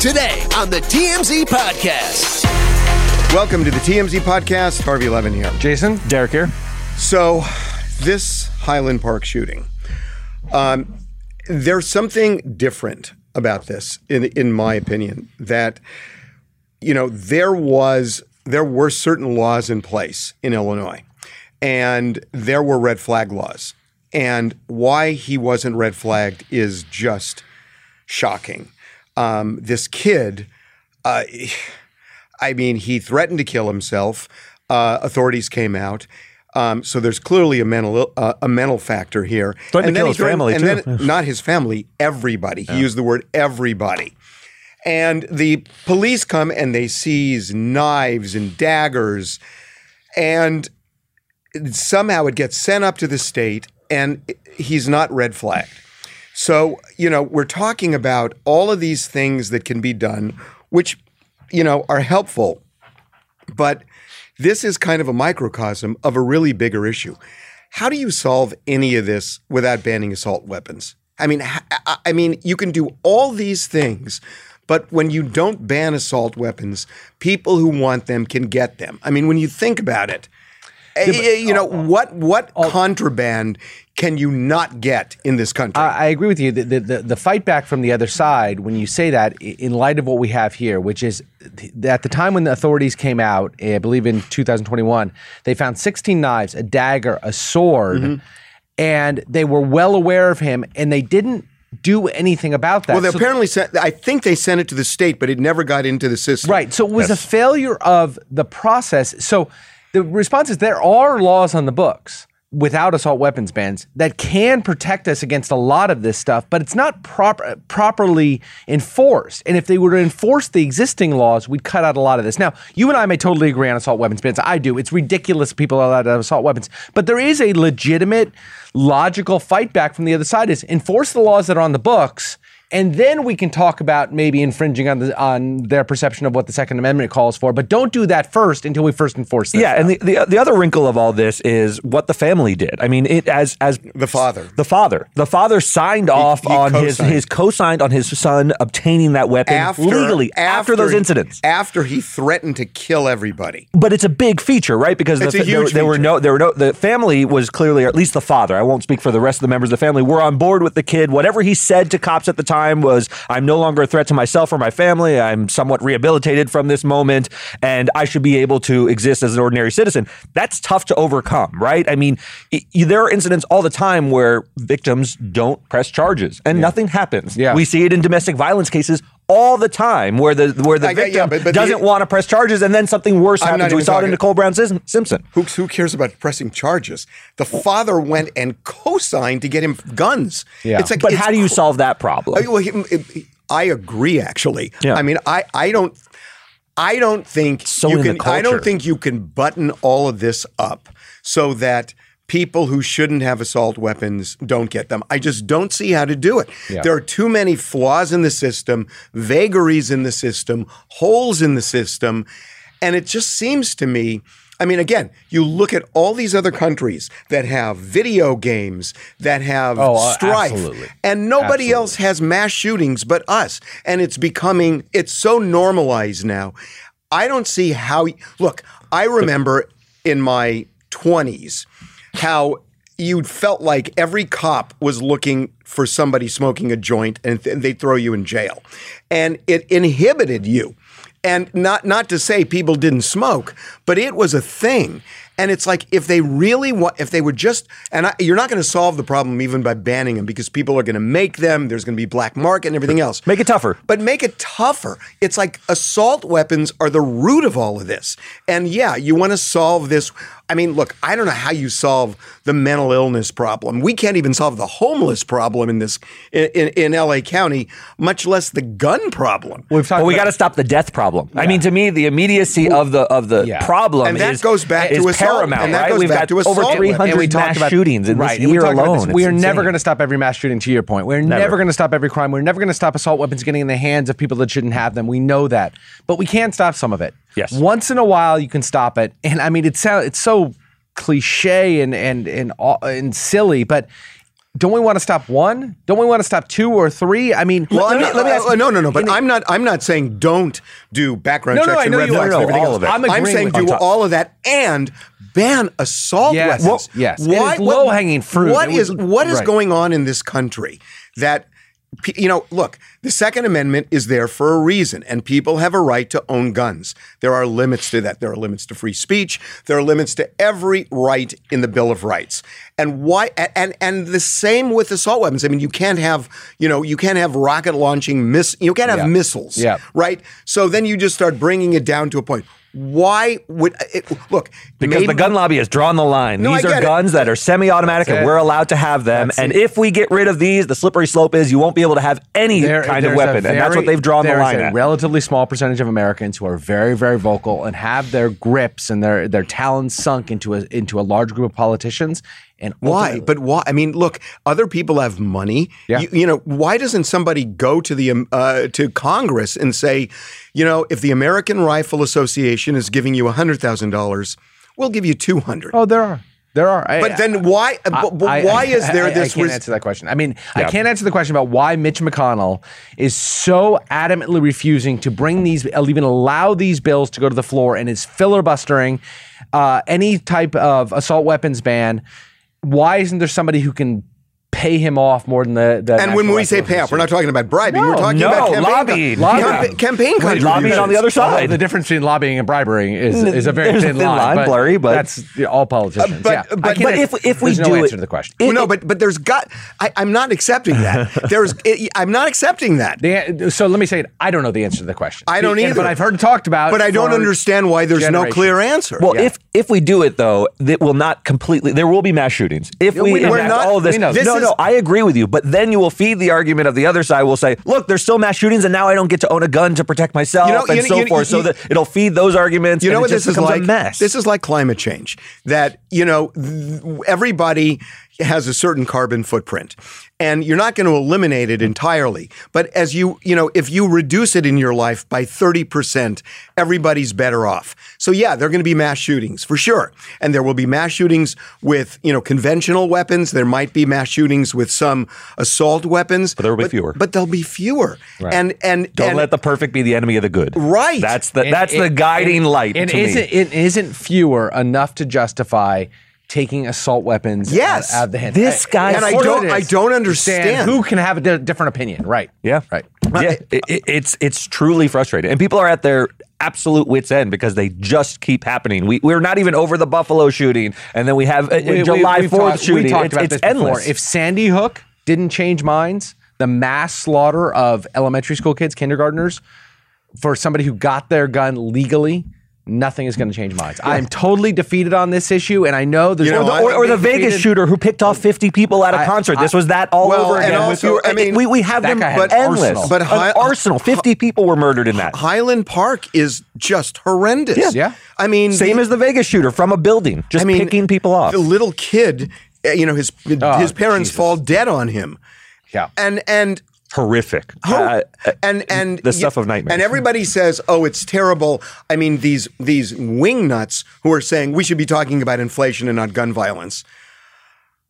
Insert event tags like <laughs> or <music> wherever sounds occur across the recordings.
Today on the TMZ Podcast. Welcome to the TMZ podcast. Harvey Levin here. Jason, Derek here. So, this Highland Park shooting, um, there's something different about this, in in my opinion. That you know there was there were certain laws in place in Illinois, and there were red flag laws, and why he wasn't red flagged is just shocking. Um, this kid. Uh, I mean, he threatened to kill himself. Uh, authorities came out. Um, so there's clearly a mental uh, a mental factor here. Threatened to kill his family, and too. then not his family, everybody. He used the word everybody. And the police come and they seize knives and daggers, and somehow it gets sent up to the state, and he's not red flagged. So you know we're talking about all of these things that can be done, which you know are helpful, but this is kind of a microcosm of a really bigger issue. How do you solve any of this without banning assault weapons? I mean, I mean, you can do all these things, but when you don't ban assault weapons, people who want them can get them. I mean, when you think about it, you know what what contraband can you not get in this country? I, I agree with you. The, the, the, the fight back from the other side, when you say that, in light of what we have here, which is at the time when the authorities came out, eh, I believe in 2021, they found 16 knives, a dagger, a sword, Mm-hmm. and they were well aware of him, and they didn't do anything about that. well, they So- apparently sent. I think they sent it to the state, but it never got into the system. Right. So it was a failure of the process. So the response is there are laws on the books without assault weapons bans that can protect us against a lot of this stuff, but it's not proper properly enforced. And if they were to enforce the existing laws, we'd cut out a lot of this. Now, you and I may totally agree on assault weapons bans. I do. It's ridiculous people are allowed to have assault weapons. But there is a legitimate, logical fight back from the other side is enforce the laws that are on the books and then we can talk about maybe infringing on the on their perception of what the Second Amendment calls for. But don't do that first until we first enforce this. Yeah, and the, the the other wrinkle of all this is what the family did. I mean, it as as The father. the father, the father signed off he on his co-signed. his co-signed on his son obtaining that weapon After, legally after, those he- incidents. After he threatened to kill everybody. But it's a big feature, right? Because It's the, a there, huge there were no there were no the family was clearly, or at least the father. I won't speak for the rest of the members of the family. Were on board with the kid. Whatever he said to cops at the time was, "I'm no longer a threat to myself or my family. I'm somewhat rehabilitated from this moment, and I should be able to exist as an ordinary citizen." That's tough to overcome, right? I mean, i i- there are incidents all the time where victims don't press charges and nothing happens. Yeah. we see it in domestic violence cases. All the time, where the where the I get- yeah, victim but- but doesn't the- want to press charges, and then something worse I'm happens. We saw it in Nicole Brown Simpson. Who, who cares about pressing charges? The father went and co-signed to get him guns. Yeah. It's like, But it's how do you solve that problem? I, well, he- he- I agree. Actually, Yeah. I mean, I, I don't, I don't think So you can. I don't think you can button all of this up so that people who shouldn't have assault weapons don't get them. I just don't see how to do it. There are too many flaws in the system, vagaries in the system, holes in the system, and it just seems to me. I mean, again, you look at all these other countries that have video games, that have Oh, uh, strife, absolutely. and nobody else has mass shootings but us. And it's becoming, it's so normalized now. I don't see how, look, I remember in my 20s how you felt like every cop was looking for somebody smoking a joint and th- they'd throw you in jail. And it inhibited you. And not not to say people didn't smoke, but it was a thing. And it's like if they really want, if they would just, and I, you're not going to solve the problem even by banning them because people are going to make them. There's going to be black market and everything else. Make it tougher. But make it tougher. It's like assault weapons are the root of all of this. And yeah, you want to solve this. I mean, look, I don't know how you solve the mental illness problem. We can't even solve the homeless problem in this in, in, in LA County, much less the gun problem. We've talked But we got to stop the death problem. I mean, to me, the immediacy of the of the Yeah. problem And that is, goes back is to assault, paramount. and that right? goes We've back got to over 300 And we mass about shootings in right, this and we year alone. this. We It's are never going to stop every mass shooting. To your point, we're never, Never. going to stop every crime. We're never going to stop assault weapons getting in the hands of people that shouldn't have them. We know that, but we can stop some of it. Yes. Once in a while, you can stop it, and I mean, it sounds it's so cliche and and and aw- and silly, but don't we want to stop one? Don't we want to stop two or three? I mean, Well, let me, let me ask uh, no, no, no. But I'm not. I'm not saying don't do background No, no, checks I and red flags and everything all else. of it. I'm I'm saying do all of that and ban assault Yes, weapons. yes. It is low-hanging fruit. What It is was- what is right. going on in this country that? You know, look, the Second Amendment is there for a reason, and people have a right to own guns. There are limits to that. There are limits to free speech. There are limits to every right in the Bill of Rights. And why? And and the same with assault weapons. I mean, you can't have you know you can't have rocket launching miss. You can't have Yeah. missiles. Yeah. Right. So then you just start bringing it down to a point. Why would uh, it, look? Because maybe- the gun lobby has drawn the line. No, I these are get it. guns that are semi-automatic, That's and it. we're allowed to have them. That's and it. if we get rid of these, the slippery slope is you won't be able to have any There- kind of there's a weapon, and that's what they've drawn the there's line a at. relatively small percentage of Americans who are very, very vocal and have their grips and their their talons sunk into a into a large group of politicians. And Why? But why? I mean, look, other people have money. Yeah. You, you know, why doesn't somebody go to the um, uh, to Congress and say, you know, if the American Rifle Association is giving you hundred thousand dollars, we'll give you two hundred. Oh, there are. There are. I- but then why? but, but why I- is there I- this? I can't res- answer that question. I mean, I can't answer the question about why Mitch McConnell is so adamantly refusing to bring these, even allow these bills to go to the floor, and is filibustering uh, any type of assault weapons ban. Why isn't there somebody who can pay him off more than the? the and when we say pay off, we're not talking about bribing. we're No, talking no, about campaign, lobbying. Campaign, Lobbying. campaign contributions. lobbying on the other Although side. The difference between lobbying and bribery is, is a very There's a thin, thin line, blurry, but- that's yeah, all politicians. Uh, but- yeah, but- but if- if we there's do no it- answer to the question. Well, no, but but there's got. I, I'm not accepting that. <laughs> There's. I'm not accepting that. The, so let me say it. I don't know the answer to the question. I don't And- either. But I've heard it talked about. But I don't understand why there's no clear answer. Well, Yeah. if if we do it though, that will not completely. There will be mass shootings. If we, we- we're not- all of this, we know this no, is- no, I agree with you. But then you will feed the argument of the other side. Will say, look, there's still mass shootings, and now I don't get to own a gun to protect myself, You know- and you- so you- forth. so that it'll feed those arguments. You know what this is like? This is like climate change. That you know, th- everybody has a certain carbon footprint, and you're not going to eliminate it entirely. But as you you know, if you reduce it in your life by thirty percent, everybody's better off. So yeah, there are going to be mass shootings for sure, and there will be mass shootings with you know conventional weapons. There might be mass shootings with some assault weapons, but there will be fewer. But there'll be fewer, and and don't and, let the perfect be the enemy of the good. Right. That's the And that's it- the guiding it- light. It to isn't. It isn't fewer enough to justify taking assault weapons Yes. out, out of the hand. This guy- And I don't- I don't understand. who can have a di- different opinion. Right. Yeah, Right. Yeah, it, it- it's it's truly frustrating, and people are at their absolute wits end because they just keep happening. We we're not even over the Buffalo shooting, and then we have a, We- we- July Fourth shooting. We talked it's about it's this endless. before. If Sandy Hook didn't change minds, the mass slaughter of elementary school kids, kindergartners, for somebody who got their gun legally. Nothing is going to change minds. I'm totally defeated on this issue, and I know there's You know, no- I- or, or the defeated. Vegas shooter who picked off 50 people at a I- concert. This I- was that all Well, over and again. also, I mean, we, we have them but endless. arsenal. But hi- arsenal. 50 people were murdered in that. Highland Park is just horrendous. Yeah. Yeah. I mean, Same the, as the Vegas shooter from a building, just I mean, picking people off. The little kid, uh, you know, his Oh, his parents Jesus. fall dead on him, Yeah. and and Horrific. who- Uh, and and the stuff of nightmares. And everybody says, "Oh, it's terrible." I mean, these these wingnuts who are saying we should be talking about inflation and not gun violence.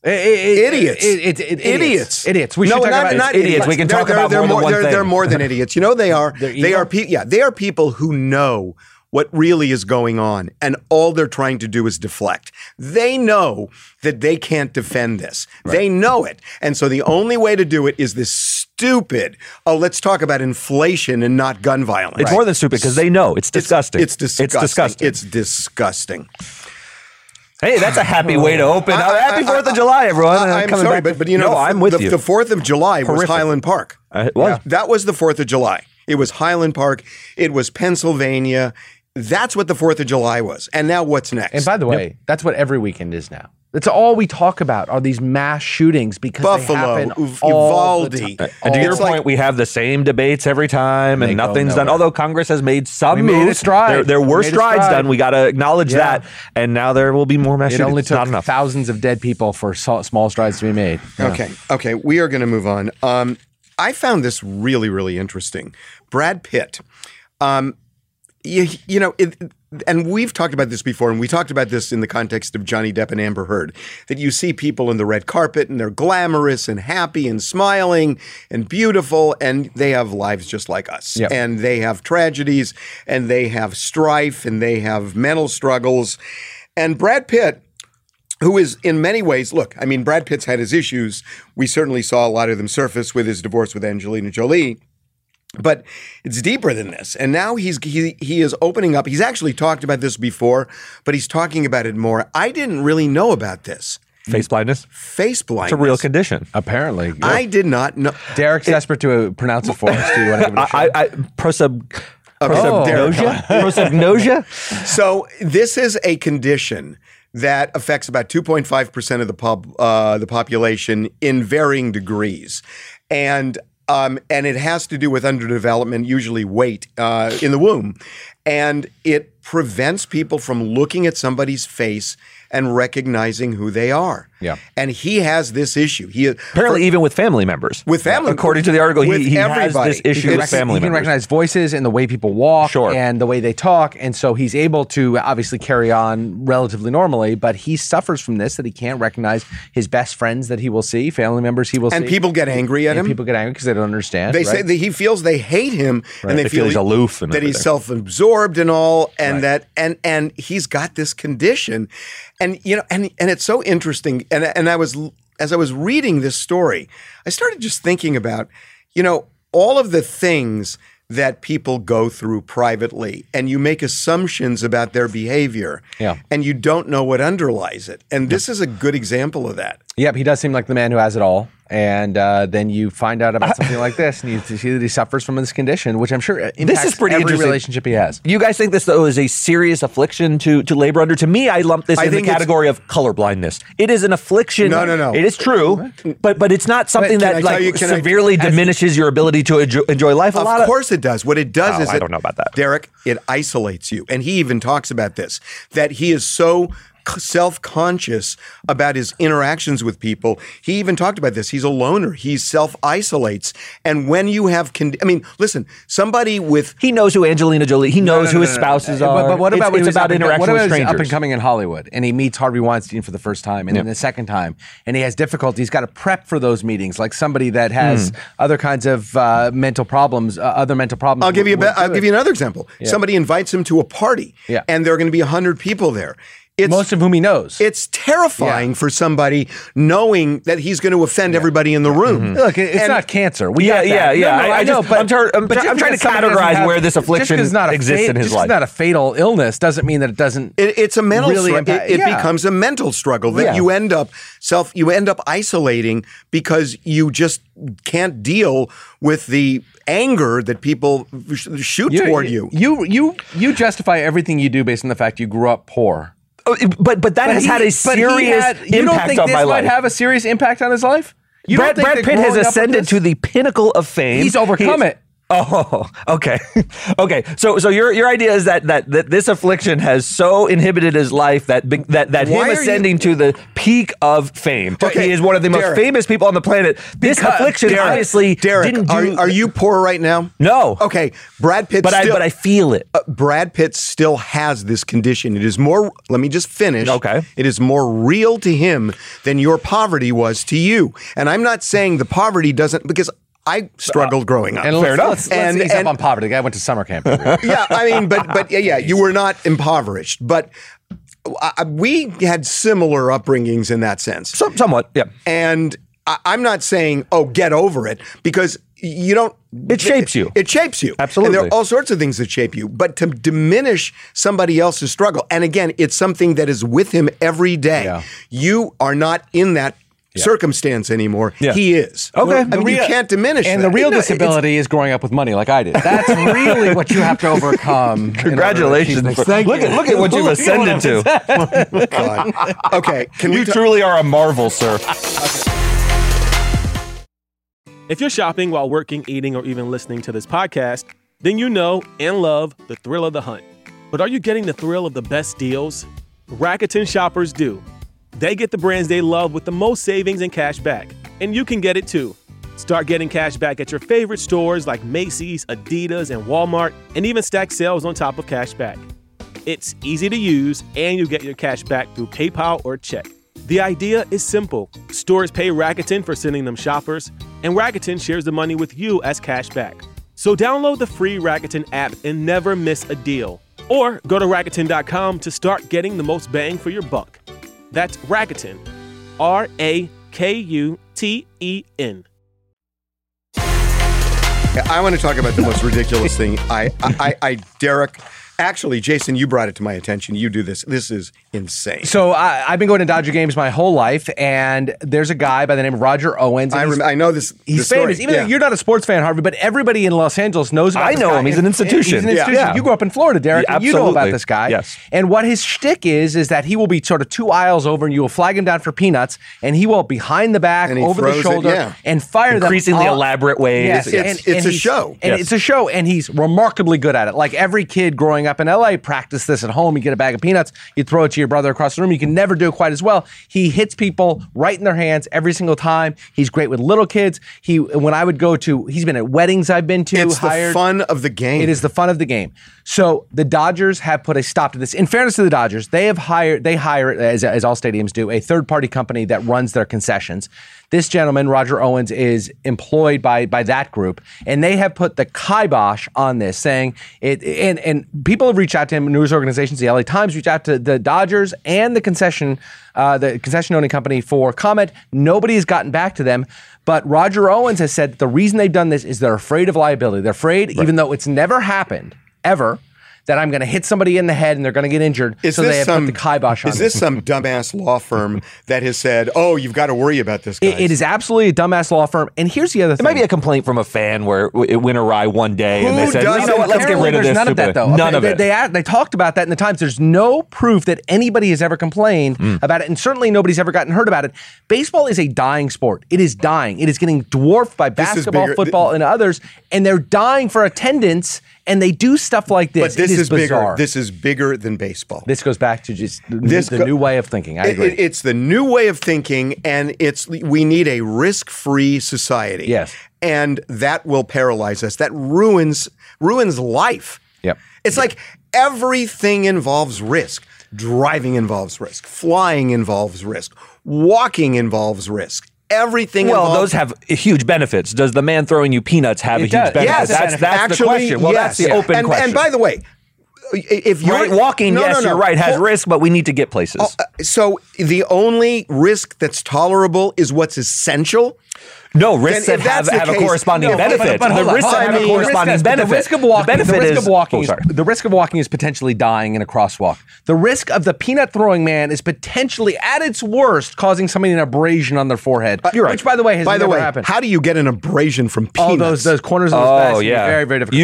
Idiots. It, it, it, idiots. Idiots. We no, should talk not, about not idiots. We can They're- talk they're- about they're more than one they're, thing. They're more than idiots. You know, they <laughs> are. They Pe- yeah, they are people who know what really is going on, and all they're trying to do is deflect. They know that they can't defend this. They know it, and so the only way to do it is this stupid. Oh, let's talk about inflation and not gun violence. It's more than stupid because they know it's disgusting. It's, disgusting. It's disgusting. It's disgusting. hey, that's a happy way to open. I- I- happy Fourth of July, everyone. I, am sorry, back- but but you know, no, the, I'm with the, you. The Fourth of July was Highland Park. Uh, it was. That was the Fourth of July. It was Highland Park. It was Pennsylvania. That's what the Fourth of July was. And now what's next? And by the way, that's what every weekend is now. That's all we talk about are these mass shootings because Buffalo, they happen Uv- all the Uvalde. time. And to It's your like- point, we have the same debates every time, and nothing's done. Although Congress has made some We moves. There, there were made strides stride. done. We got to acknowledge Yeah. that. And now there will be more mass It shootings. only It's not took enough. thousands of dead people for so- small strides to be made. Yeah. Okay. Okay. We are going to move on. Um, I found this really, really interesting. Brad Pitt. Um, you, you know, it, and we've talked about this before, and we talked about this in the context of Johnny Depp and Amber Heard, that you see people in the red carpet and they're glamorous and happy and smiling and beautiful, and they have lives just like us. Yep. And they have tragedies and they have strife and they have mental struggles. And Brad Pitt, who is in many ways, look, I mean, Brad Pitt's had his issues. We certainly saw a lot of them surface with his divorce with Angelina Jolie. But it's deeper than this. And now he's he he is opening up. He's actually talked about this before, but he's talking about it more. I didn't really know about this. Face blindness. Face blindness. It's a real condition. Apparently, I did not know. Derek's desperate to uh, pronounce it for us. Do you want to give it a shot? I, I prosub. Oh, Derek. Prosopagnosia? <laughs> Prosopagnosia? So this is a condition that affects about 2.5% of the pub, uh, the population in varying degrees. And um, and it has to do with underdevelopment, usually weight uh, in the womb. And it prevents people from looking at somebody's face and recognizing who they are. Yeah. And he has this issue. He Apparently, even with family members. With family- According to the article, he, he has this issue with family he can members. recognize voices and the way people walk Sure. and the way they talk. And so he's able to obviously carry on relatively normally, but he suffers from this that he can't recognize his best friends that he will see, family members he will and see. And people get angry at and him. people get angry because they don't understand. They say that he feels they hate him, and they, They feel he's aloof and that he's self-absorbed and all, and that and and he's got this condition, and you know, and and it's so interesting. And and I was as I was reading this story, I started just thinking about, you know, all of the things that people go through privately, and you make assumptions about their behavior, Yeah. and you don't know what underlies it. And this is a good example of that. Yep, he does seem like the man who has it all. And uh, then you find out about something like this, and you see that he suffers from this condition, which I'm sure impacts is pretty every interesting. relationship he has. You guys think this though is a serious affliction to to labor under? To me, I lump this I in the think it's- category of colorblindness. It is an affliction. No, no, no. It is true, but but it's not something Can I that tell like you- can I- severely as- diminishes your ability to enjoy, enjoy life. A lot Of course it does. What it does Oh, is I it- don't know about that. Derek. It isolates you, and he even talks about this that he is so self-conscious about his interactions with people. He even talked about this. He's a loner. He self-isolates, and when you have, con- I mean, listen, somebody with He knows who Angelina Jolie. He knows No, no, who no, his no, no. spouses But- are. But, what about when it's, was about up interaction what with about he's strangers? up and coming in Hollywood and he meets Harvey Weinstein for the first time and then the second time and he has difficulty. He's got to prep for those meetings like somebody that has other kinds of uh, mental problems, uh, other mental problems. I'll give you A be- I'll give you another example. Somebody invites him to a party, Yeah. and there are going to be hundred people there. It's, most of whom he knows. it's terrifying Yeah. for somebody knowing that he's going to offend everybody in the room. Mm-hmm. Look, it's And- not cancer. We Yeah, yeah, yeah. I- I know, just- I'm tur- I'm but I'm trying to categorize have- where this just affliction not exists fa- in his just life. it's not a fatal illness doesn't mean that it doesn't. It, it's a mental really It, it yeah. becomes a mental struggle that Yeah. you end up self you end up isolating because you just can't deal with the anger that people sh- shoot toward you. You you you justify everything you do based on the fact you grew up poor. Oh, but but that has he- had a but serious had- you don't impact think on this might life. have a serious impact on his life? You don't Brad, Brad Pitt has growing up with ascended to the pinnacle of fame. He's overcome He- it. Oh, okay, <laughs> okay. So, so your your idea is that that that this affliction has so inhibited his life that that that Why him are you- ascending to the peak of fame. Okay, he is one of the most Derek. famous people on the planet. This Because- affliction Derek, obviously Derek, didn't do. are, are you poor right now? No. Okay, Brad Pitt. But I but I feel it. uh, Brad Pitt still has this condition. It is more. Let me just finish. Okay. It is more real to him than your poverty was to you. And I'm not saying the poverty doesn't because I struggled growing up. And Fair let's, enough. Let's, let's And- ease and- up on poverty. The guy went to summer camp. <laughs> yeah, I mean, but but yeah, yeah, you were not impoverished, but uh, we had similar upbringings in that sense. Some, somewhat, yeah. And I, I'm not saying, oh, get over it, because you don't. It shapes you. It shapes you. Absolutely. And there are all sorts of things that shape you. But to diminish somebody else's struggle, and again, it's something that is with him every day. Yeah. You are not in that circumstance anymore. Yeah. He is. Okay. I mean, you can't diminish And that. the real No, it's- disability is growing up with money, like I did. That's <laughs> really what you have to overcome. in to Congratulations. achieve for- Thank look you. at look at what you've Look at what ascended I've to. <laughs> God. Okay. Can You we ta- truly are a marvel, sir. If you're shopping while working, eating, or even listening to this podcast, then you know and love the thrill of the hunt. But are you getting the thrill of the best deals? Rakuten shoppers do. They get the brands they love with the most savings and cash back, and you can get it too. Start getting cash back at your favorite stores like Macy's, Adidas, and Walmart, and even stack sales on top of cash back. It's easy to use, and you get your cash back through PayPal or check. The idea is simple stores pay Rakuten for sending them shoppers, and Rakuten shares the money with you as cash back. So download the free Rakuten app and never miss a deal. Or go to Rakuten.com to start getting the most bang for your buck. That's Rakuten. R A K U T E N. I want to talk about the most ridiculous thing. I, I, I, I, Derek. Actually, Jason, you brought it to my attention. You do this. This is insane. So I, I've been going to Dodger games my whole life, and there's a guy by the name of Roger Owens. and I, he's- rem- I know this. He's this story. famous, even Yeah. though you're not a sports fan, Harvey. But everybody in Los Angeles knows about. I this know guy. him. He's an institution. He's an Yeah. institution. Yeah. You grew up in Florida, Derek. Yeah, and you know about absolutely. this guy. Yes. And what his shtick is is that he will be sort of two aisles over, and you will flag him down for peanuts, and he will behind the back, And he over the throws it, shoulder, yeah. and fire them Increasingly elaborate ways. Yes, It's- and- it's and a he's- show. and Yes. it's a show, and he's remarkably good at it. Like every kid growing up in LA practice this at home. You get a bag of peanuts, you throw it to your brother across the room. You can never do it quite as well. He hits people right in their hands every single time. He's great with little kids. He when I would go to, he's been at weddings I've been to. It's hired. the fun of the game. It is the fun of the game. So the Dodgers have put a stop to this. In fairness to the Dodgers, they have hired, they hire, as, as all stadiums do, a third party company that runs their concessions. This gentleman, Roger Owens, is employed by by that group, and they have put the kibosh on this, saying it. And and people have reached out to him. News organizations, the LA Times, reached out to the Dodgers and the concession, uh, the concession owning company for comment. Nobody has gotten back to them. But Roger Owens has said the reason they've done this is they're afraid of liability. They're afraid, even though it's never happened ever, that I'm going to hit somebody in the head and they're going to get injured. Is so this they have some put the kibosh on Is this. this some dumbass law firm <laughs> that has said, "Oh, you've got to worry about this"? Guys. It- it is absolutely a dumbass law firm. And here's the other It thing. might be a complaint from a fan where it went awry one day and Who they said, does you know it? what, let's get rid of there's this. None of that, though. None of they, it. They, they talked about that in the Times. There's no proof that anybody has ever complained Hmm. about it, and certainly nobody's ever gotten hurt about it. Baseball is a dying sport. It is dying. It is getting dwarfed by basketball, bigger- football, and others, and they're dying for attendance. And they do stuff like this. but this it is, is, bigger. bizarre. This is bigger than baseball. This goes back to just This the go- new way of thinking. I agree. it- it's the new way of thinking, and it's we need a risk-free society. Yes. and that will paralyze us. That ruins ruins life. Yep. It's like everything involves risk. Driving involves risk. Flying involves risk. Walking involves risk. Everything. well, involves, those have huge benefits. Does the man throwing you peanuts have It a huge does. benefit? Yes, that's that's Actually, the question. Well, yes. that's the open and, question. And by the way, if you're right, walking, no, yes, no, no. you're right, has Hold- risk, but we need to get places. Uh, so the only risk that's tolerable is what's essential. No, risks then that if have, that's the a corresponding No, but- benefit. But the risks have I a mean, corresponding risk, benefit. The risk of walking, the the risk is of walking, oh, is, the risk of walking is potentially dying in a crosswalk. The risk of the peanut throwing man is potentially, at its worst, causing somebody an abrasion on their forehead. You're right. Which, by the way, has By the never way, happened. how do you get an abrasion from peanuts? All those those corners of those Oh can be yeah, very very difficult.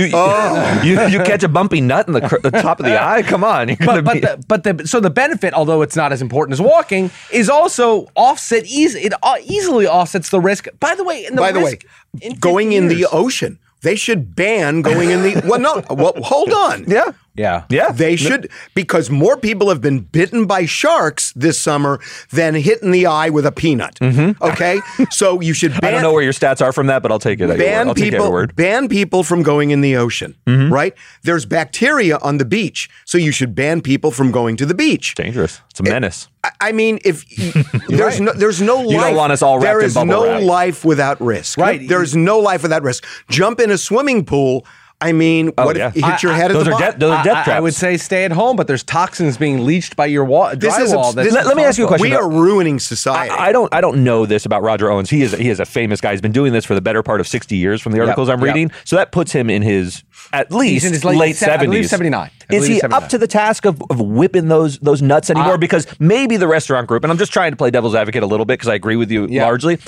You, you you catch a bumpy nut in the, cr- the top of the eye. Come on, but, but, the, but the so the benefit, although it's not as important as walking, is also offset easy. It uh, easily offsets the risk. By the way, in the By the way, in 50 going in the ocean, they should ban going in the. Well, no. Well, hold on. yeah, yeah yeah. They should because more people have been bitten by sharks this summer than hit in the eye with a peanut. Okay, <laughs> so you should ban. Mm-hmm. I don't know where your stats are from that, but I'll take it. at your word. ban I'll take it people word. ban people from going in the ocean right there's bacteria on the beach so you should ban people from going to the beach Dangerous. It's a menace. I- I mean, if <laughs> there's no there's no life, you don't want us all there wrapped in is bubble no wrap. life without risk. Right. There is no life without risk. Jump in a swimming pool. I mean, what yeah. if you hit your I- head at those the are bottom? death- those are death I, I would say stay at home, but there's toxins being leached by your wall, This is drywall. abs- this- Let- let me ask you a question. we are ruining society. I don't I don't know this about Roger Owens. He is he is a famous guy. He's been doing this for the better part of 60 years from the articles I'm yep. reading. So that puts him in his at least his late, late se- I 70s. believe 79. I Is he he's up to the task of, of whipping those those nuts anymore? Uh, because maybe the restaurant group, and I'm just trying to play devil's advocate a little bit because I agree with you Yeah. largely.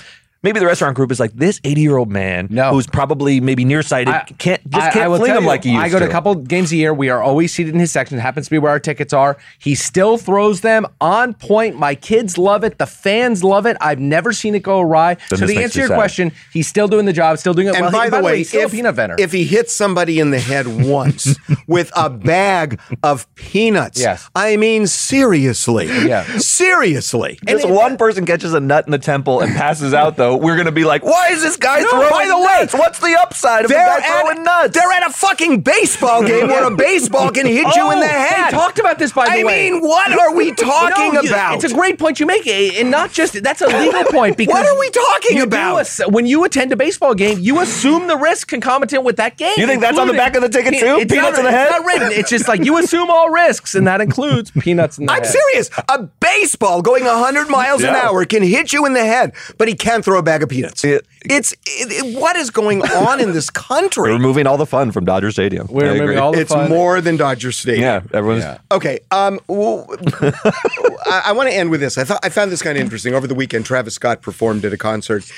Maybe the restaurant group is like this 80 year old man No. who's probably maybe nearsighted I- can't just I- I can't will fling tell him you, like he used I go to to. a couple games a year. We are always seated in his section. It happens to be where our tickets are. He still throws them on point. My kids love it. The fans love it. I've never seen it go awry. Then so this to answer me your sad. question, he's still doing the job, still doing it and well. by, He- the way, he's still if, a peanut vendor. if he hits somebody in the head <laughs> once with a bag of peanuts, Yes. I mean, seriously, Yeah. seriously. Just one person catches a nut in the temple and passes out, though. Show, we're going to be like, why is this guy No, throwing by the way. What's the upside of the They're guy throwing nuts? they're at a fucking baseball game where a <laughs> baseball can hit you in the Oh, head. They talked about this, by the I way. I mean, what are we <laughs> talking No, about? It's a great point you make, eh, and not just that's a legal point. <laughs> Because What are we talking do about? ass- when you attend a baseball game, you assume the risk concomitant with that game. You think that's on the back of the ticket, too? It's Peanuts not, in the head? It's not written. It's just like you assume all risks, and that includes peanuts in the I'm head. serious. A baseball going 100 miles an hour can hit you in the head, but he can't throw a bag of peanuts. It- it's it, it- what is going on in this <laughs> We're country? removing all the fun from Dodger Stadium. We're I removing agree. all the It's fun. more than Dodger Stadium. Yeah, everyone's. Yeah. Okay. Um, w- <laughs> I, I want to end with this. I thought I found this kind of interesting. Over the weekend, Travis Scott performed at a concert.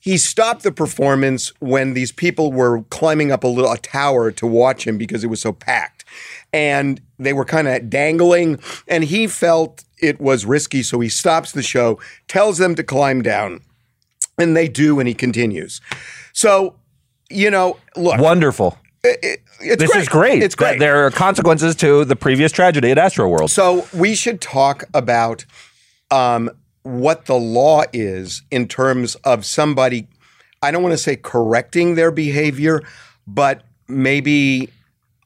He stopped the performance when these people were climbing up a little a tower to watch him because it was so packed, and they were kind of dangling. And he felt it was risky, so he stops the show, tells them to climb down, and they do, and he continues. So, you know, look, Wonderful. it- it's This is great. It's great. There are consequences to the previous tragedy at Astro World. So we should talk about um, what the law is in terms of somebody. I don't want to say correcting their behavior, but maybe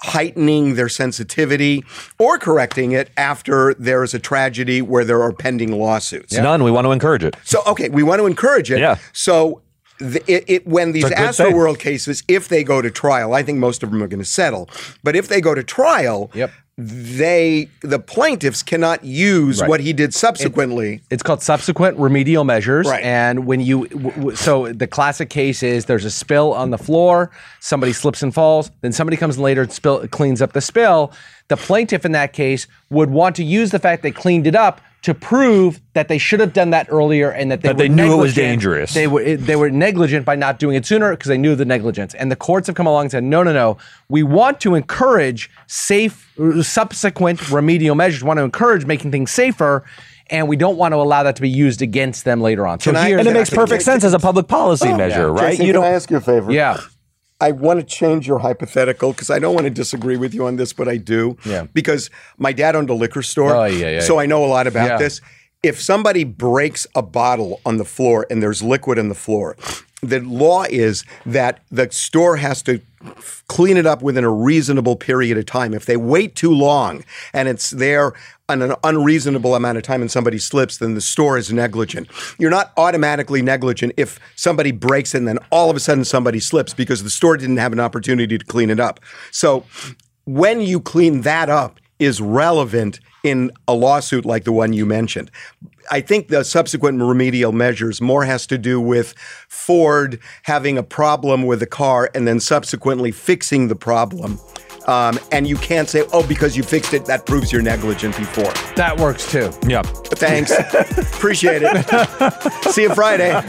heightening their sensitivity or correcting it after there is a tragedy where there are pending lawsuits. None. We want to encourage it. So okay, we want to encourage it. Yeah. So the, it, it when these Astro. World cases, if they go to trial, I think most of them are going to settle. But if they go to trial, Yep. They the plaintiffs cannot use Right. what he did subsequently. It's called subsequent remedial measures. Right. And when you, w- w- so the classic case is there's a spill on the floor, somebody slips and falls, then somebody comes in later and spill, cleans up the spill. The plaintiff in that case would want to use the fact they cleaned it up to prove that they should have done that earlier and that they, That were they knew it was dangerous. They were it- they were negligent by not doing it sooner because they knew the negligence. And the courts have come along and said, no, no, no. We want to encourage safe subsequent remedial measures. We want to encourage making things safer. And we don't want to allow that to be used against them later on. So Can I- here, And it makes perfect sense as a public policy oh, measure, right? Jason, you can don't. I ask you a favor? yeah, I want to change your hypothetical because I don't want to disagree with you on this, but I do. Yeah. Because my dad owned a liquor store. Oh, yeah, yeah, So. I know a lot about Yeah. this. If somebody breaks a bottle on the floor and there's liquid on the floor, the law is that the store has to clean it up within a reasonable period of time. If they wait too long and it's there on an unreasonable amount of time and somebody slips, then the store is negligent. You're not automatically negligent if somebody breaks it and then all of a sudden somebody slips because the store didn't have an opportunity to clean it up. So when you clean that up is relevant in a lawsuit like the one you mentioned. I think the subsequent remedial measures more has to do with Ford having a problem with a car and then subsequently fixing the problem. Um, and you can't say, oh, because you fixed it, that proves you're negligent before. that works too. Yeah. Thanks. <laughs> Appreciate it. See you Friday.